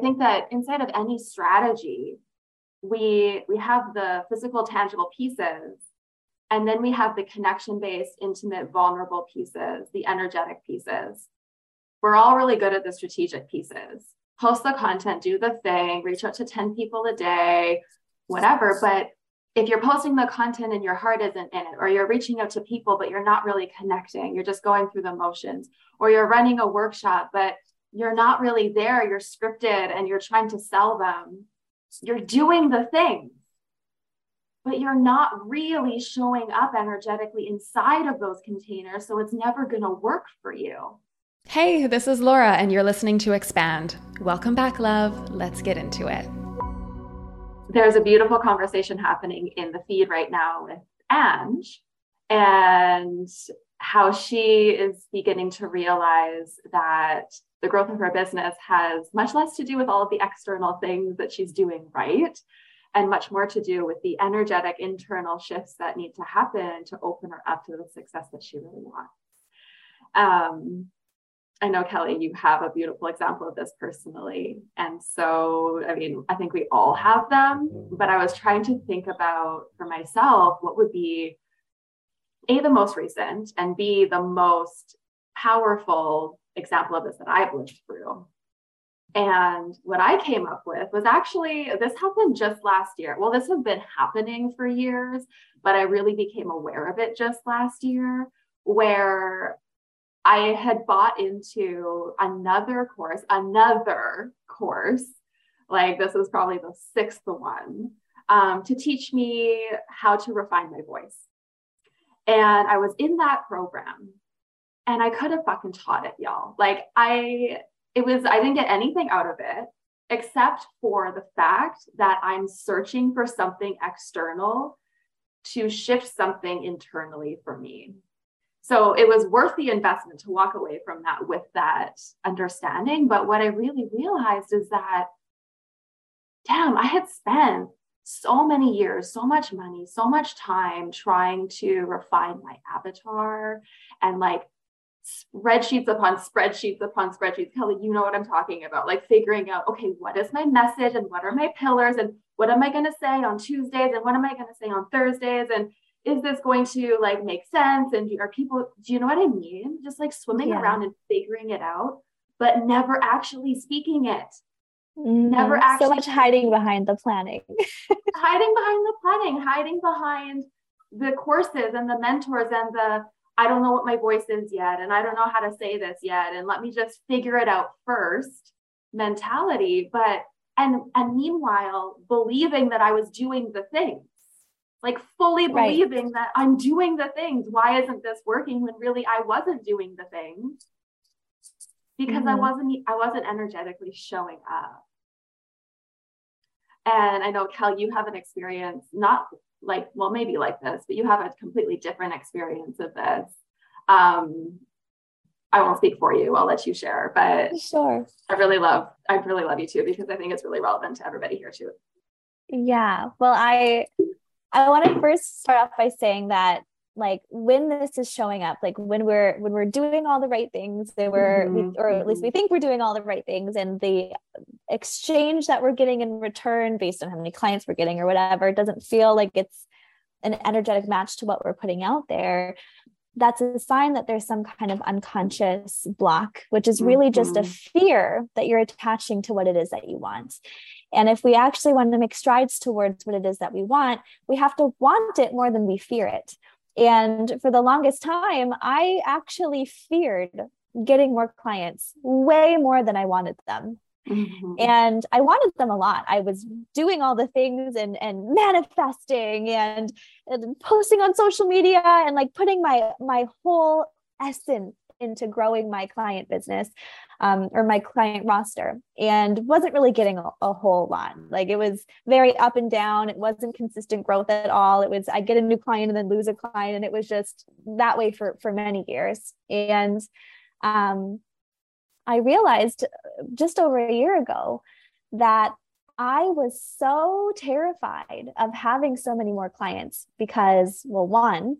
think that inside of any strategy, we we have the physical tangible pieces and then we have the connection based intimate vulnerable pieces the energetic pieces. We're all really good at the strategic pieces. Post the content do the thing reach out to 10 people a day whatever but if you're posting the content and your heart isn't in it or you're reaching out to people but you're not really connecting you're just going through the motions or you're running a workshop but you're not really there you're scripted and you're trying to sell them you're doing the thing, but you're not really showing up energetically inside of those containers. So it's never going to work for you. Hey, this is Laura, and you're listening to Expand. Welcome back, love. Let's get into it. There's a beautiful conversation happening in the feed right now with Ange and how she is beginning to realize that the growth of her business has much less to do with all of the external things that she's doing right and much more to do with the energetic internal shifts that need to happen to open her up to the success that she really wants. Um, I know, Kelly, you have a beautiful example of this personally. And so, I mean, I think we all have them, but I was trying to think about for myself what would be A, the most recent, and B, the most powerful example of this that I've lived through. And what I came up with was actually, this happened just last year. Well, this has been happening for years, but I really became aware of it just last year, where I had bought into another course, another course, like this was probably the sixth one, um, to teach me how to refine my voice. And I was in that program and I could have fucking taught it, y'all. Like I, it was, I didn't get anything out of it except for the fact that I'm searching for something external to shift something internally for me. So it was worth the investment to walk away from that with that understanding. But what I really realized is that, damn, I had spent so many years, so much money, so much time trying to refine my avatar and like spreadsheets upon spreadsheets upon spreadsheets. Kelly, you know what I'm talking about. Like figuring out, okay, what is my message and what are my pillars and what am I going to say on Tuesdays and what am I going to say on Thursdays and is this going to like make sense and are people do you know what I mean? Just like swimming yeah. around and figuring it out, but never actually speaking it. Mm-hmm. Never actually so much hiding behind the planning. hiding behind the planning, hiding behind the courses and the mentors and the I don't know what my voice is yet, and I don't know how to say this yet, and let me just figure it out first mentality. But and and meanwhile, believing that I was doing the things, like fully believing right. that I'm doing the things. Why isn't this working when really I wasn't doing the things? Because mm-hmm. I wasn't I wasn't energetically showing up. And I know Kel, you have an experience not like well maybe like this but you have a completely different experience of this. Um i won't speak for you. I'll let you share but sure. I really love i really love you too because i think it's really relevant to everybody here too. Yeah. Well i i want to first start off by saying that like when this is showing up like when we're when we're doing all the right things they were mm-hmm. we, or at least we mm-hmm. think we're doing all the right things and the exchange that we're getting in return based on how many clients we're getting or whatever doesn't feel like it's an energetic match to what we're putting out there that's a sign that there's some kind of unconscious block which is really mm-hmm. just a mm-hmm. fear that you're attaching to what it is that you want and if we actually want to make strides towards what it is that we want, we have to want it more than we fear it. And for the longest time, I actually feared getting more clients way more than I wanted them. Mm-hmm. And I wanted them a lot. I was doing all the things and and manifesting and, and posting on social media and like putting my my whole essence into growing my client business um, or my client roster and wasn't really getting a, a, whole lot. Like it was very up and down. It wasn't consistent growth at all. It was I get a new client and then lose a client, and it was just that way for for many years. And um, I realized just over a year ago that I was so terrified of having so many more clients because, well, one,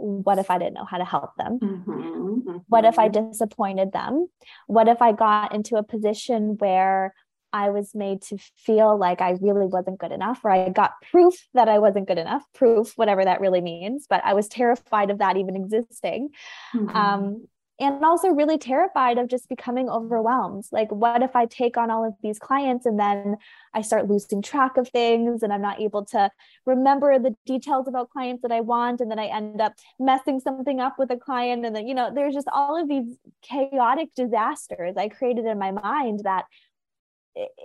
what if I didn't know how to help them? Mm-hmm, mm-hmm. What if I disappointed them? What if I got into a position where I was made to feel like I really wasn't good enough, or I got proof that I wasn't good enough, proof, whatever that really means. But I was terrified of that even existing. Mm-hmm. Um, and also really terrified of just becoming overwhelmed. Like, what if I take on all of these clients and then I start losing track of things and I'm not able to remember the details about clients that I want? And then I end up messing something up with a client. And then, you know, there's just all of these chaotic disasters I created in my mind that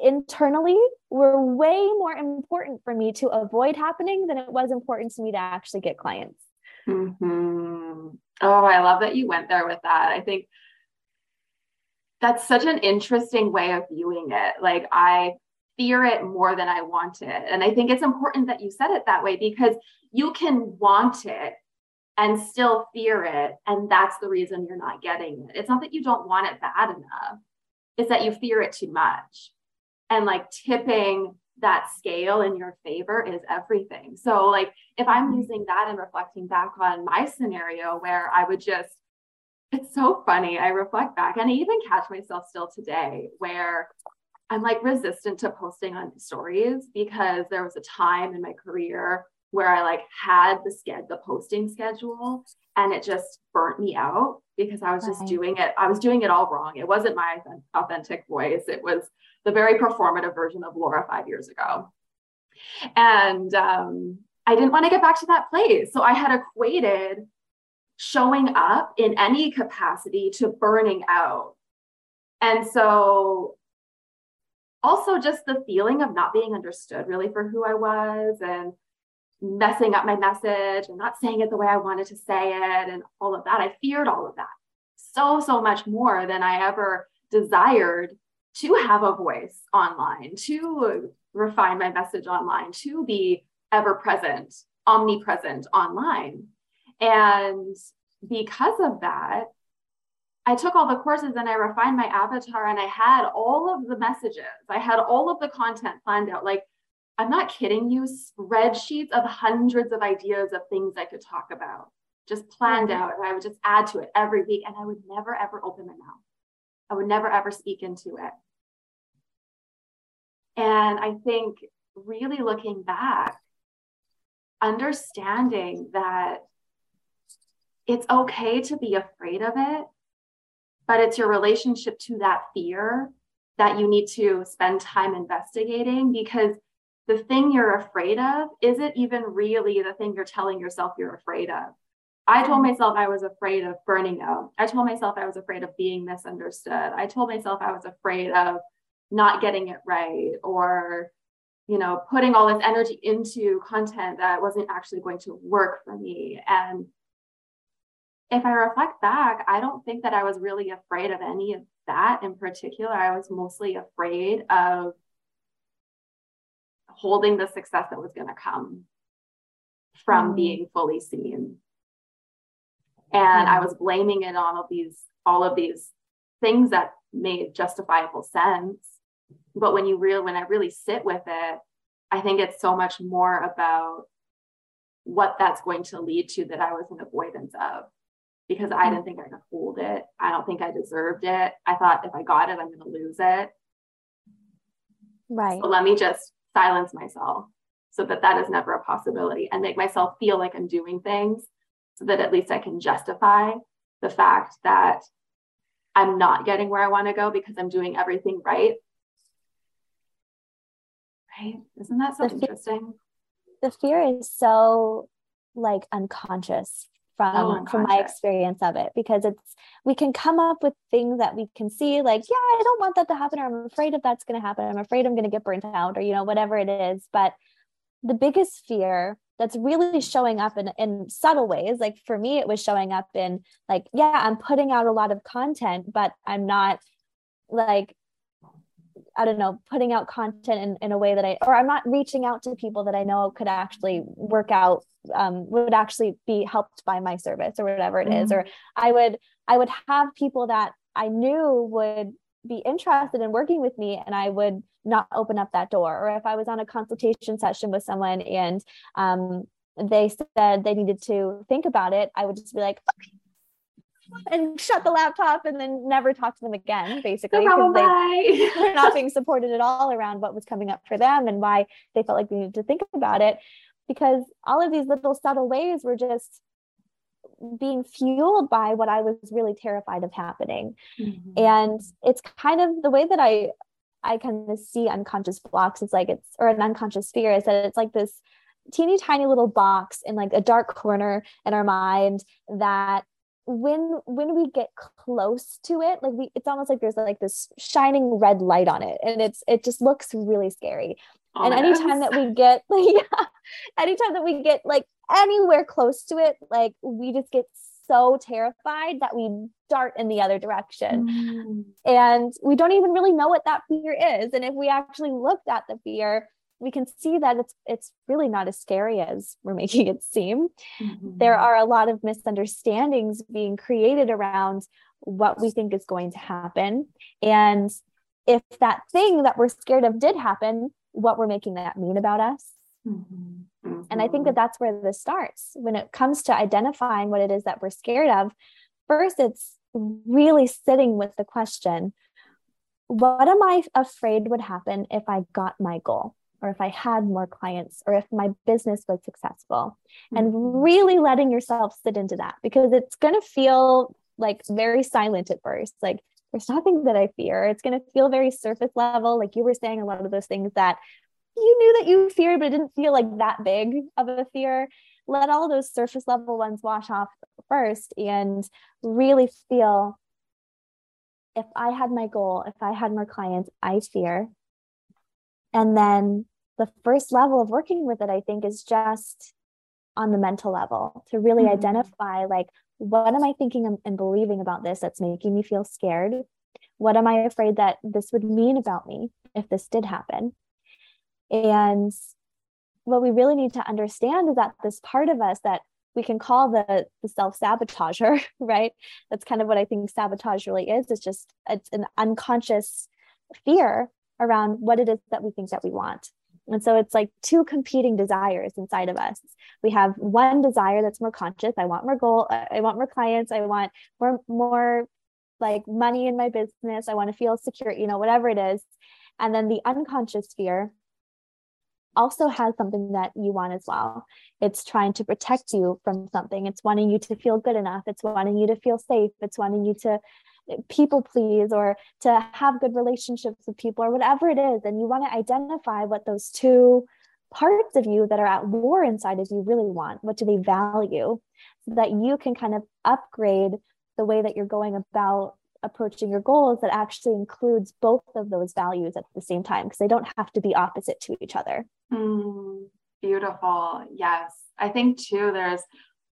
internally were way more important for me to avoid happening than it was important to me to actually get clients. Mm-hmm. Oh, I love that you went there with that. I think that's such an interesting way of viewing it. Like, I fear it more than I want it. And I think it's important that you said it that way because you can want it and still fear it. And that's the reason you're not getting it. It's not that you don't want it bad enough, it's that you fear it too much. And like tipping that scale in your favor is everything. So, like, if I'm using that and reflecting back on my scenario where I would just, it's so funny. I reflect back and I even catch myself still today where I'm like resistant to posting on stories because there was a time in my career where I like had the sched the posting schedule and it just burnt me out because I was just right. doing it. I was doing it all wrong. It wasn't my authentic voice. It was the very performative version of Laura five years ago. And um, I didn't want to get back to that place. So I had equated showing up in any capacity to burning out. And so also just the feeling of not being understood really for who I was and messing up my message and not saying it the way I wanted to say it and all of that. I feared all of that so, so much more than I ever desired to have a voice online, to refine my message online, to be ever present, omnipresent online. And because of that, I took all the courses and I refined my avatar and I had all of the messages. I had all of the content planned out. Like, I'm not kidding you, spreadsheets of hundreds of ideas of things I could talk about, just planned mm-hmm. out. And I would just add to it every week. And I would never, ever open my mouth. I would never, ever speak into it. And I think really looking back, understanding that it's okay to be afraid of it, but it's your relationship to that fear that you need to spend time investigating because the thing you're afraid of isn't even really the thing you're telling yourself you're afraid of. I told mm-hmm. myself I was afraid of burning out. I told myself I was afraid of being misunderstood. I told myself I was afraid of not getting it right or you know putting all this energy into content that wasn't actually going to work for me and if i reflect back i don't think that i was really afraid of any of that in particular i was mostly afraid of holding the success that was going to come from mm. being fully seen. And mm. i was blaming it on all of these all of these things that made justifiable sense. But when you real when i really sit with it i think it's so much more about what that's going to lead to that i was in avoidance of. Because i didn't think i could hold it. I don't think i deserved it. I thought if i got it i'm going to lose it. Right. So let me just silence myself so that that is never a possibility and make myself feel like i'm doing things so that at least i can justify the fact that i'm not getting where i want to go because i'm doing everything right Right? Isn't that so the interesting? the fear is so like unconscious from oh, from my experience of it because it's we can come up with things that we can see like yeah i don't want that to happen or i'm afraid of that's going to happen i'm afraid i'm going to get burnt out or you know whatever it is but the biggest fear that's really showing up in, in subtle ways like for me it was showing up in like yeah i'm putting out a lot of content but i'm not like I don't know, putting out content in, in a way that I, or I'm not reaching out to people that I know could actually work out, um, would actually be helped by my service or whatever it mm-hmm. is. Or. I would, I would have people that I knew would be interested in working with me and I would not open up that door. Or if I was on a consultation session with someone and um, they said they needed to think about it, I would just be like, okay, and shut the laptop and then never talk to them again, basically. No they, they're not being supported at all around what was coming up for them and why they felt like they needed to think about it. Because all of these little subtle ways were just being fueled by what I was really terrified of happening. Mm-hmm. And it's kind of the way that I I kind of see unconscious blocks. It's like it's or an unconscious fear is that it's like this teeny tiny little box in like a dark corner in our mind that when when we get close to it like we it's almost like there's like this shining red light on it and it's it just looks really scary. And anytime that we get like yeah, anytime that we get like anywhere close to it like we just get so terrified that we dart in the other direction. Mm. and we don't even really know what that fear is. And if we actually looked at the fear we can see that it's it's really not as scary as we're making it seem. Mm-hmm. There are a lot of misunderstandings being created around what we think is going to happen. And if that thing that we're scared of did happen, what we're making that mean about us. Mm-hmm. Mm-hmm. And I think that mm-hmm. that's where this starts. When it comes to identifying what it is that we're scared of, first, it's really sitting with the question what am I afraid would happen if I got my goal? Or if I had more clients or if my business was successful mm-hmm. and really letting yourself sit into that because it's going to feel like very silent at first like there's nothing that I fear it's going to feel very surface level like you were saying a lot of those things that you knew that you feared but it didn't feel like that big of a fear let all those surface level ones wash off first and really feel if I had my goal, if I had more clients, I fear. And then the first level of working with it, I think, is just on the mental level to really mm-hmm. identify like, what am I thinking and believing about this that's making me feel scared? What am I afraid that this would mean about me if this did happen? And what we really need to understand is that this part of us that we can call the, the self-sabotager, right? That's kind of what I think sabotage really is. It's just it's an unconscious fear around what it is that we think that we want. And so it's like two competing desires inside of us. We have one desire that's more conscious. I want more goal. Uh, I want more clients. I want more, more like money in my business. I want to feel secure, you know, whatever it is. And then the unconscious fear also has something that you want as well. It's trying to protect you from something. It's wanting you to feel good enough. It's wanting you to feel safe. It's wanting you to people please or to have good relationships with people or whatever it is and you want to identify what those two parts of you that are at war inside of you really want what do they value? So that you can kind of upgrade the way that you're going about approaching your goals that actually includes both of those values at the same time because they don't have to be opposite to each other. Mm, beautiful. Yes. I think too there's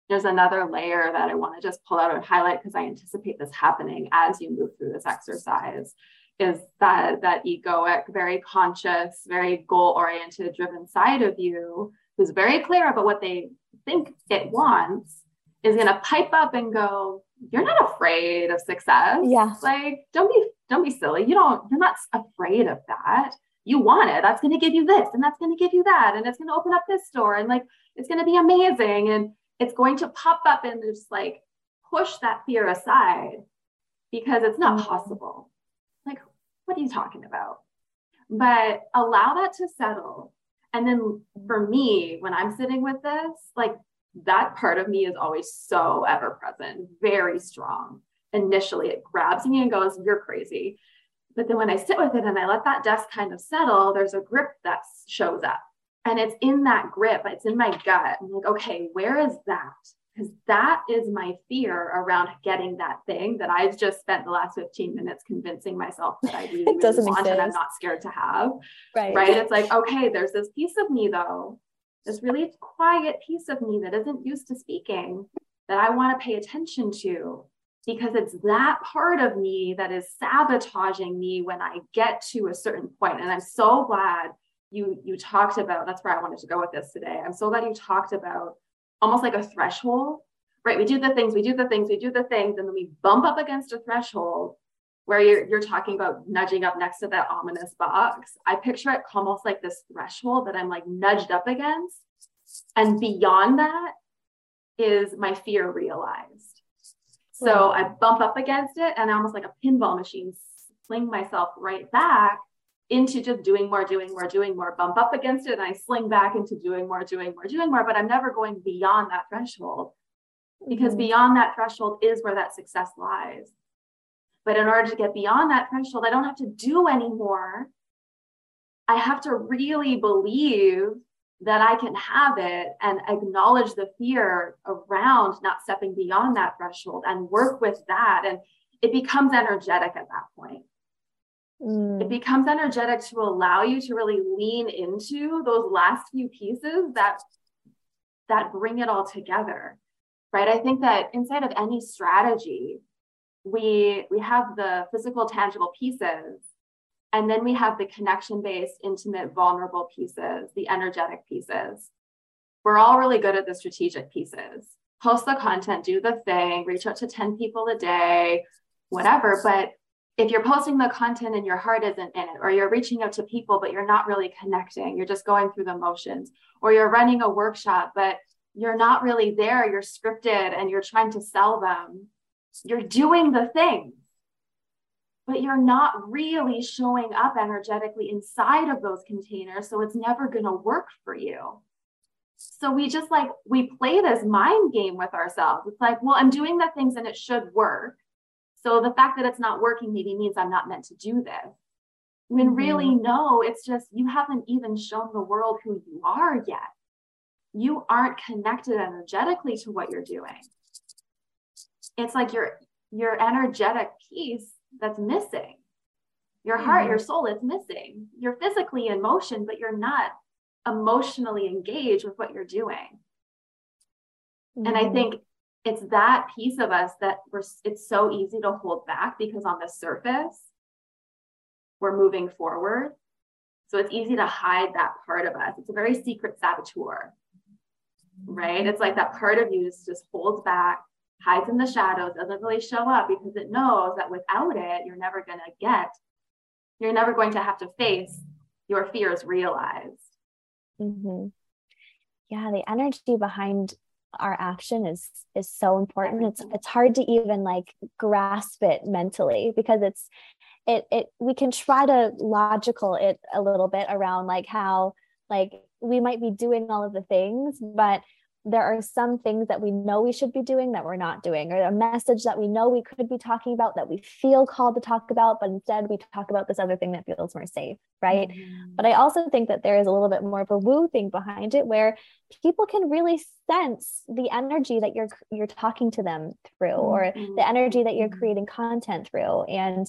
there's another layer that I want to just pull out and highlight because I anticipate this happening as you move through this exercise is that that egoic, very conscious, very goal-oriented, driven side of you who's very clear about what they think it wants is going to pipe up and go, "You're not afraid of success. Yeah, like don't be don't be silly. You don't. You're not afraid of that. You want it. That's going to give you this, and that's going to give you that, and it's going to open up this door, and like it's going to be amazing. And it's going to pop up and just like push that fear aside because it's not mm-hmm. possible. Like, what are you talking about? But allow that to settle. And then for me, when I'm sitting with this, like that part of me is always so ever present, very strong. Initially, it grabs me and goes, You're crazy. But then when I sit with it and I let that desk kind of settle, there's a grip that shows up and it's in that grip, it's in my gut. I'm like, okay, where is that? Because that is my fear around getting that thing that I've just spent the last 15 minutes convincing myself that I really, really want exist. and I'm not scared to have. Right. Right. It's like, okay, there's this piece of me though, this really quiet piece of me that isn't used to speaking that I want to pay attention to because it's that part of me that is sabotaging me when I get to a certain point. And I'm so glad you you talked about that's where i wanted to go with this today. I'm so glad you talked about almost like a threshold right? We do the things we do the things we do the things and then we bump up against a threshold where you're, you're talking about nudging up next to that ominous box. I picture it almost like this threshold that i'm like nudged up against. And beyond that is my fear realized. So I bump up against it and almost like a pinball machine, sling myself right back into just doing more, doing more, doing more, bump up against it, and I sling back into doing more, doing more, doing more. But I'm never going beyond that threshold because mm-hmm. beyond that threshold is where that success lies. But in order to get beyond that threshold, I don't have to do anymore. I have to really believe that I can have it and acknowledge the fear around not stepping beyond that threshold and work with that. And it becomes energetic at that point. Mm. It becomes energetic to allow you to really lean into those last few pieces that that bring it all together. Right? I think that inside of any strategy, we we have the physical tangible pieces and then we have the connection based intimate vulnerable pieces, the energetic pieces. We're all really good at the strategic pieces. Post the content, do the thing, reach out to 10 people a day, whatever, but if you're posting the content and your heart isn't in it, or you're reaching out to people, but you're not really connecting, you're just going through the motions, or you're running a workshop, but you're not really there, you're scripted and you're trying to sell them, you're doing the thing, but you're not really showing up energetically inside of those containers. So it's never going to work for you. So we just like, we play this mind game with ourselves. It's like, well, I'm doing the things and it should work so the fact that it's not working maybe means I'm not meant to do this. When mm-hmm. really, no, it's just you haven't even shown the world who you are yet. You aren't connected energetically to what you're doing. It's like your your energetic piece that's missing. Your heart, mm-hmm. your soul is missing. You're physically in motion, but you're not emotionally engaged with what you're doing. Mm-hmm. And I mm-hmm. think it's that piece of us that we're it's so easy to hold back because on the surface we're moving forward. So it's easy to hide that part of us. It's a very secret saboteur right? It's like that part of you just, holds back hides in the shadows doesn't really show up because it knows that without it you're never going to get you're never going to have to face your fears realized. Mm-hmm. yeah the energy behind our action is is so important. It's it's hard to even like grasp it mentally because it's it it we can try to logical it a little bit around like how like we might be doing all of the things but there are some things that we know we should be doing that we're not doing, or a message that we know we could be talking about that we feel called to talk about, but instead we talk about this other thing that feels more safe, right? Mm-hmm. But I also think that there is a little bit more of a woo thing behind it where people can really sense the energy that you're you're talking to them through, or mm-hmm. the energy that you're mm-hmm. creating content through. And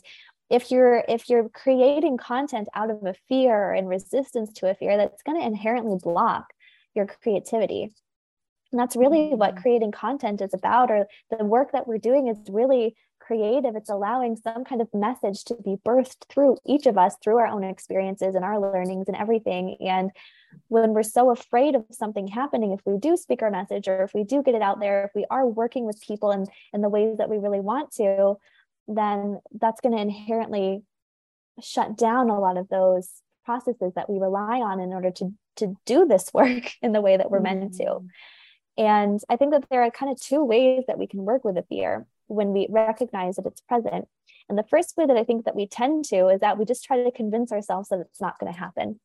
if you're if you're creating content out of a fear and resistance to a fear, that's going to inherently block your creativity and that's really what mm-hmm. creating content is about, or the work that we're doing is really creative. It's allowing some kind of message to be birthed through each of us, through our own experiences and our learnings and everything. And when we're so afraid of something happening, if we do speak our message or if we do get it out there, if we are working with people in, in the ways that we really want to, then that's going to inherently shut down a lot of those processes that we rely on in order to to do this work in the way that we're mm-hmm. meant to. And I think that there are kind of two ways that we can work with a fear when we recognize that it's present. And the first way that I think that we tend to is that we just try to convince ourselves that it's not going to happen.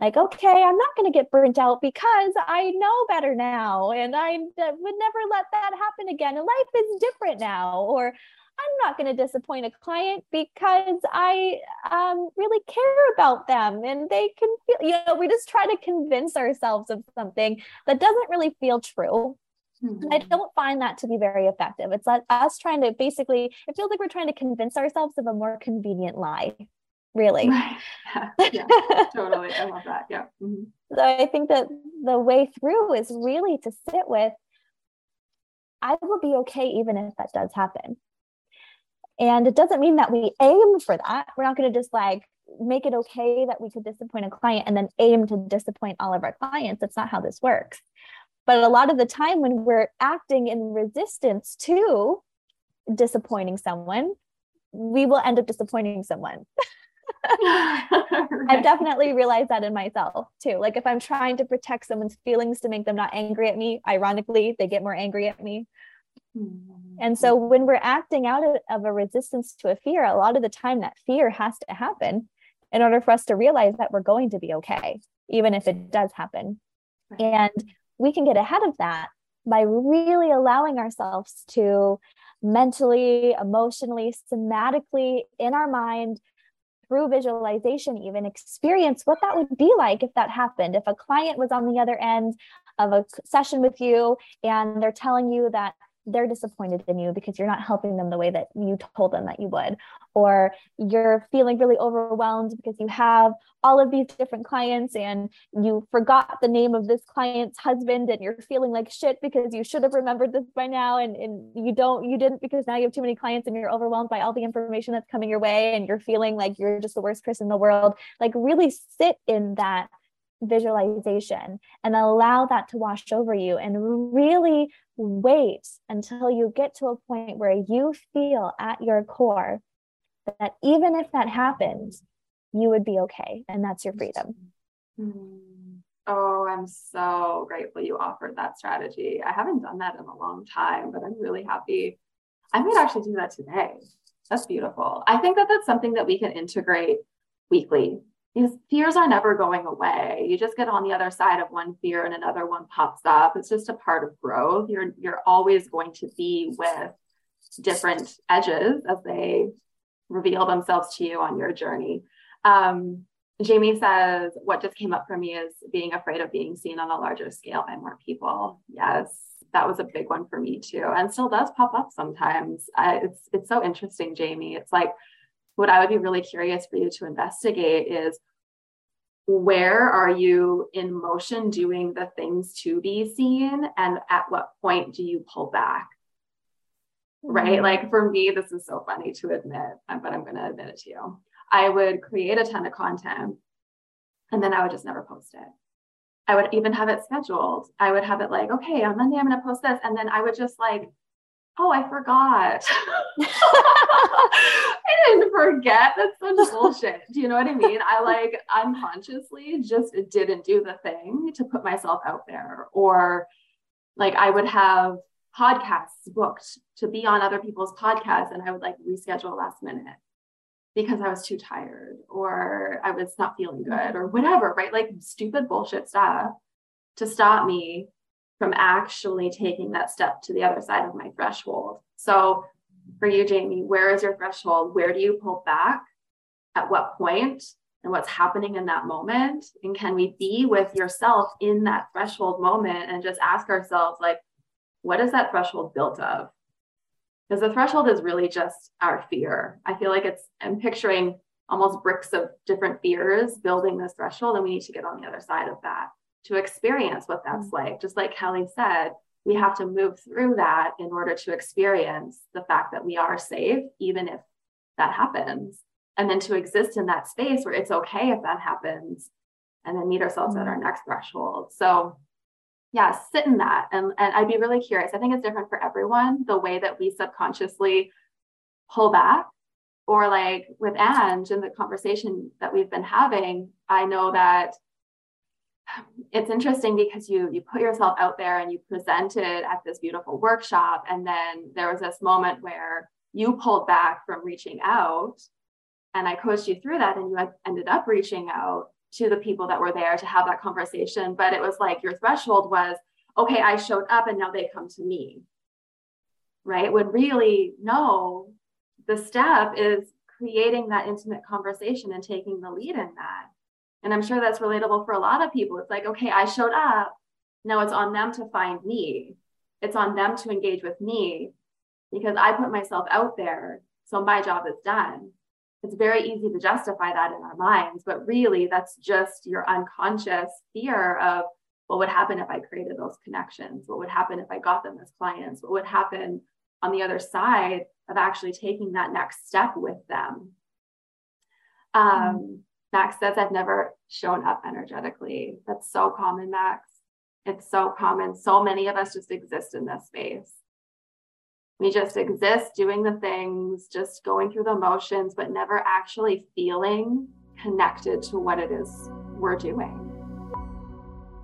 Like, okay, I'm not going to get burnt out because I know better now. And I would never let that happen again. And life is different now. Or I'm not going to disappoint a client because I um, really care about them and they can feel, you know, we just try to convince ourselves of something that doesn't really feel true. Mm-hmm. I don't find that to be very effective. It's like us trying to basically, it feels like we're trying to convince ourselves of a more convenient lie, really. Yeah totally. I love that. Yeah. Mm-hmm. So I think that the way through is really to sit with, I will be okay even if that does happen. And it doesn't mean that we aim for that. We're not going to just like make it okay that we could disappoint a client and then aim to disappoint all of our clients. That's not how this works. But a lot of the time, when we're acting in resistance to disappointing someone, we will end up disappointing someone. I've definitely realized that in myself too. Like if I'm trying to protect someone's feelings to make them not angry at me, ironically, they get more angry at me. Mm-hmm. And so when we're acting out of a resistance to a fear, a lot of the time that fear has to happen in order for us to realize that we're going to be okay, even if it does happen. Right. And we can get ahead of that by really allowing ourselves to mentally, emotionally, somatically, in our mind, through visualization, even experience what that would be like if that happened. If a client was on the other end of a session with you and they're telling you that they're disappointed in you because you're not helping them the way that you told them that you would. Or you're feeling really overwhelmed because you have all of these different clients and you forgot the name of this client's husband and you're feeling like shit because you should have remembered this by now and, and you don't you didn't because now you have too many clients and you're overwhelmed by all the information that's coming your way and you're feeling like you're just the worst person in the world. Like really sit in that visualization and allow that to wash over you and really wait until you get to a point where you feel at your core that even if that happens, you would be okay. And that's your freedom. Mm-hmm. Oh, I'm so grateful you offered that strategy. I haven't done that in a long time, but I'm really happy. I might actually do that today. That's beautiful. I think that that's something that we can integrate weekly because fears are never going away. You just get on the other side of one fear and another one pops up. It's just a part of growth. You're you're always going to be with different edges as they reveal themselves to you on your journey. Um, Jamie says, What just came up for me is being afraid of being seen on a larger scale by more people. Yes, that was a big one for me too, and still does pop up sometimes. It's it's so interesting, Jamie. It's like what I would be really curious for you to investigate is where are you in motion doing the things to be seen and at what point do you pull back? Right? Mm-hmm. like for me this is so funny to admit but i'm going to admit it to you. I would create a ton of content and then i would just never post it. I would even have it scheduled. I would have it like okay on monday i'm going to post this and then i would just like oh, I forgot. I didn't forget. That's such bullshit. Do you know what I mean? I like unconsciously just didn't do the thing to put myself out there. Or like I would have podcasts booked to be on other people's podcasts and I would like reschedule last minute because I was too tired or I was not feeling good or whatever, right? Like stupid bullshit stuff to stop me from actually taking that step to the other side of my threshold. So, for you, Jamie, where is your threshold? Where do you pull back? At what point? And what's happening in that moment? And can we be with yourself in that threshold moment and just ask ourselves, like, what is that threshold built of? Because the threshold is really just our fear. I feel like it's, I'm picturing almost bricks of different fears building this threshold, and we need to get on the other side of that to experience what that's mm. like. Just like Kelly said, we have to move through that in order to experience the fact that we are safe, even if that happens. And then to exist in that space where it's okay if that happens, and then meet ourselves mm-hmm. at our mm. next threshold. So, yeah, sit in that. And, and I'd be really curious. I think it's different for everyone, the way that we subconsciously pull back. Or like with Ange in the conversation that we've been having, I know that it's interesting because you you put yourself out there and you presented at this beautiful workshop and then there was this moment where you pulled back from reaching out and i coached you through that and you ended up reaching out to the people that were there to have that conversation. But it was like your threshold was okay i showed up and now they come to me. Right? When really no the step is creating that intimate conversation and taking the lead in that and I'm sure that's relatable for a lot of people. It's like, okay, I showed up. Now it's on them to find me. It's on them to engage with me because I put myself out there. So my job is done. It's very easy to justify that in our minds, but really that's just your unconscious fear of what would happen if I created those connections? What would happen if I got them as clients? What would happen on the other side of actually taking that next step with them? Um, Max says, I've never shown up energetically. That's so common, Max. It's so common. So many of us just exist in this space. We just exist doing the things, just going through the motions, but never actually feeling connected to what it is we're doing.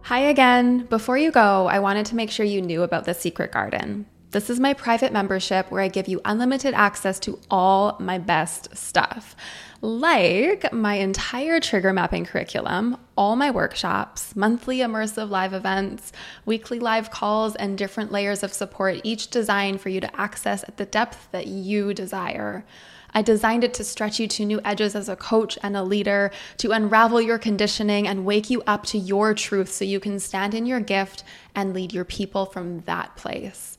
Hi again. Before you go, I wanted to make sure you knew about the Secret Garden. This is my private membership where I give you unlimited access to all my best stuff, like my entire trigger mapping curriculum, all my workshops, monthly immersive live events, weekly live calls, and different layers of support, each designed for you to access at the depth that you desire. I designed it to stretch you to new edges as a coach and a leader, to unravel your conditioning and wake you up to your truth so you can stand in your gift and lead your people from that place.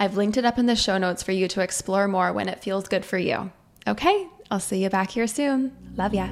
I've linked it up in the show notes for you to explore more when it feels good for you. Okay, I'll see you back here soon. Love ya.